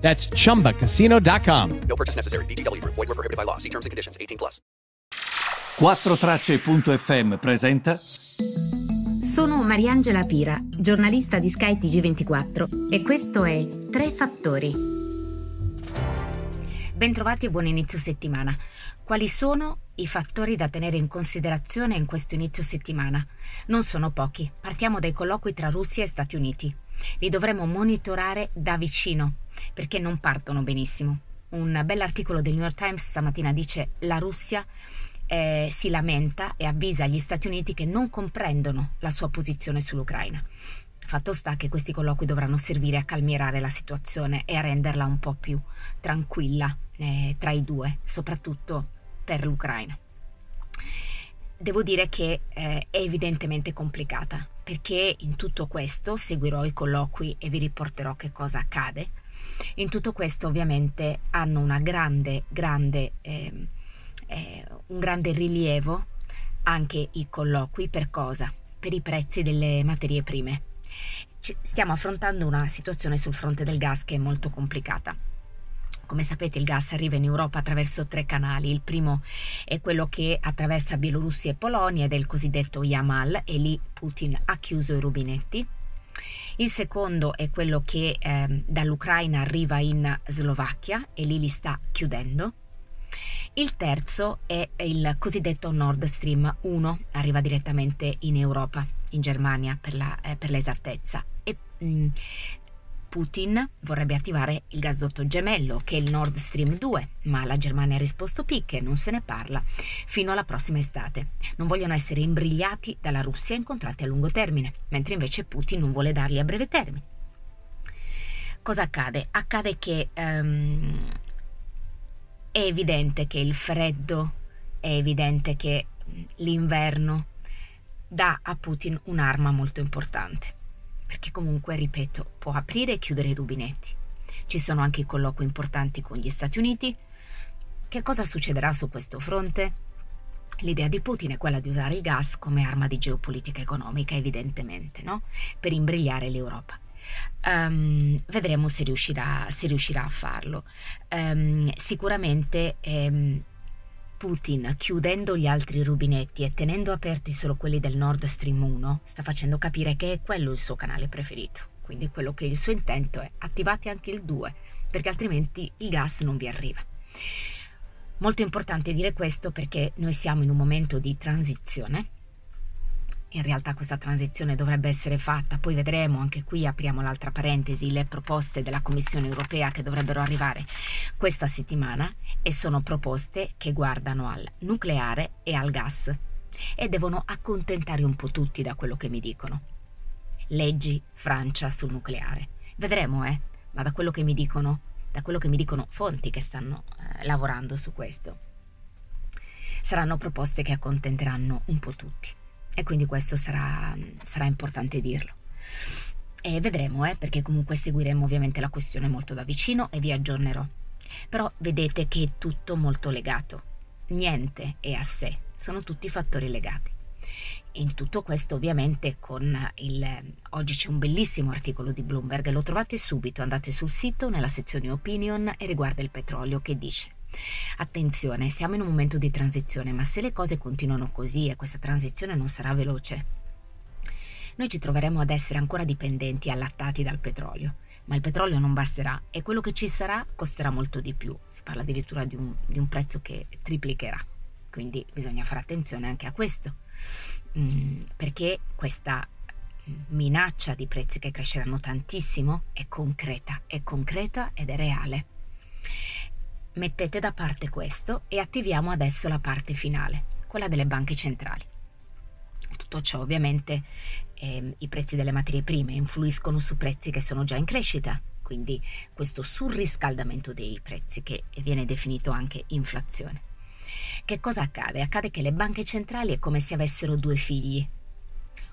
That's chumbacasino.com. No purchase necessary. VGW Group. Void were prohibited by law. See terms and conditions. 18 plus. 4Tracce.fm presenta Sono Mariangela Pira, giornalista di Sky TG24 e questo è Tre Fattori. Bentrovati e buon inizio settimana. Quali sono i fattori da tenere in considerazione in questo inizio settimana? Non sono pochi. Partiamo dai colloqui tra Russia e Stati Uniti. Li dovremo monitorare da vicino perché non partono benissimo. Un bell'articolo del New York Times stamattina dice la Russia eh, si lamenta e avvisa gli Stati Uniti che non comprendono la sua posizione sull'Ucraina. Fatto sta che questi colloqui dovranno servire a calmierare la situazione e a renderla un po' più tranquilla eh, tra i due, soprattutto per l'Ucraina. Devo dire che eh, è evidentemente complicata perché in tutto questo seguirò i colloqui e vi riporterò che cosa accade. In tutto questo ovviamente hanno grande, grande, eh, eh, un grande rilievo anche i colloqui per cosa? Per i prezzi delle materie prime. Ci stiamo affrontando una situazione sul fronte del gas che è molto complicata. Come sapete il gas arriva in Europa attraverso tre canali. Il primo è quello che attraversa Bielorussia e Polonia ed è il cosiddetto Yamal e lì Putin ha chiuso i rubinetti. Il secondo è quello che eh, dall'Ucraina arriva in Slovacchia e lì li sta chiudendo. Il terzo è il cosiddetto Nord Stream 1, arriva direttamente in Europa, in Germania per, la, eh, per l'esattezza. E, mh, mm, Putin vorrebbe attivare il gasdotto gemello, che è il Nord Stream 2, ma la Germania ha risposto picche, non se ne parla, fino alla prossima estate. Non vogliono essere imbrigliati dalla Russia in contratti a lungo termine, mentre invece Putin non vuole darli a breve termine. Cosa accade? Accade che um, è evidente che il freddo, è evidente che l'inverno dà a Putin un'arma molto importante perché comunque, ripeto, può aprire e chiudere i rubinetti. Ci sono anche colloqui importanti con gli Stati Uniti. Che cosa succederà su questo fronte? L'idea di Putin è quella di usare il gas come arma di geopolitica economica, evidentemente, no? per imbrigliare l'Europa. Um, vedremo se riuscirà, se riuscirà, a farlo. Um, sicuramente um, Putin, chiudendo gli altri rubinetti e tenendo aperti solo quelli del Nord Stream 1, sta facendo capire che è quello il suo canale preferito. Quindi quello che il suo intento è attivate anche il 2, perché altrimenti il gas non vi arriva. Molto importante dire questo perché noi siamo in un momento di transizione in realtà questa transizione dovrebbe essere fatta, poi vedremo, anche qui apriamo l'altra parentesi, le proposte della Commissione europea che dovrebbero arrivare questa settimana e sono proposte che guardano al nucleare e al gas e devono accontentare un po' tutti da quello che mi dicono. Leggi Francia sul nucleare. Vedremo, eh, ma da quello che mi dicono, da quello che mi dicono fonti che stanno eh, lavorando su questo, saranno proposte che accontenteranno un po' tutti e quindi questo sarà, sarà importante dirlo. E vedremo, eh, perché comunque seguiremo ovviamente la questione molto da vicino e vi aggiornerò. Però vedete che è tutto molto legato. Niente è a sé, sono tutti fattori legati. In tutto questo ovviamente con il... Oggi c'è un bellissimo articolo di Bloomberg, lo trovate subito, andate sul sito nella sezione opinion e riguarda il petrolio che dice Attenzione, siamo in un momento di transizione, ma se le cose continuano così e questa transizione non sarà veloce, noi ci troveremo ad essere ancora dipendenti e allattati dal petrolio. Ma il petrolio non basterà e quello che ci sarà costerà molto di più. Si parla addirittura di un, di un prezzo che triplicherà. Quindi bisogna fare attenzione anche a questo, mm, perché questa minaccia di prezzi che cresceranno tantissimo è concreta, è concreta ed è reale. Mettete da parte questo e attiviamo adesso la parte finale, quella delle banche centrali. Tutto ciò ovviamente eh, i prezzi delle materie prime influiscono su prezzi che sono già in crescita, quindi questo surriscaldamento dei prezzi che viene definito anche inflazione. Che cosa accade? Accade che le banche centrali è come se avessero due figli.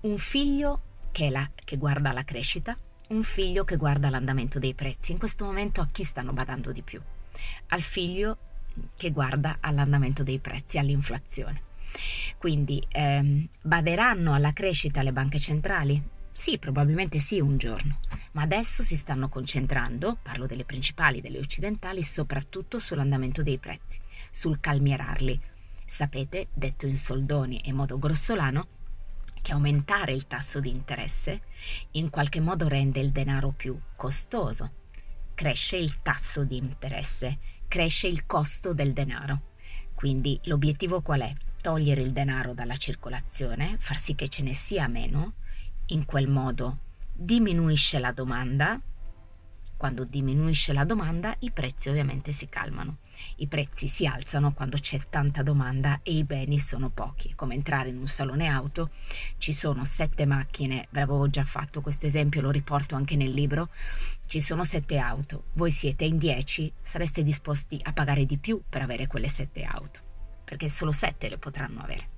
Un figlio che, la, che guarda la crescita, un figlio che guarda l'andamento dei prezzi. In questo momento a chi stanno badando di più? Al figlio che guarda all'andamento dei prezzi, all'inflazione. Quindi ehm, baderanno alla crescita le banche centrali? Sì, probabilmente sì un giorno, ma adesso si stanno concentrando, parlo delle principali, delle occidentali, soprattutto sull'andamento dei prezzi, sul calmierarli. Sapete, detto in soldoni e modo grossolano, che aumentare il tasso di interesse in qualche modo rende il denaro più costoso. Cresce il tasso di interesse, cresce il costo del denaro. Quindi l'obiettivo qual è? Togliere il denaro dalla circolazione, far sì che ce ne sia meno, in quel modo diminuisce la domanda, quando diminuisce la domanda i prezzi ovviamente si calmano. I prezzi si alzano quando c'è tanta domanda e i beni sono pochi. Come entrare in un salone auto, ci sono sette macchine, ve l'avevo già fatto questo esempio, lo riporto anche nel libro, ci sono sette auto, voi siete in dieci, sareste disposti a pagare di più per avere quelle sette auto, perché solo sette le potranno avere.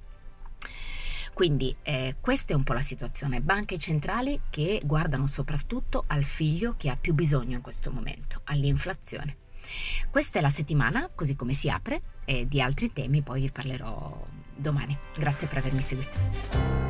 Quindi eh, questa è un po' la situazione. Banche centrali che guardano soprattutto al figlio che ha più bisogno in questo momento, all'inflazione. Questa è la settimana, così come si apre, e di altri temi poi vi parlerò domani. Grazie per avermi seguito.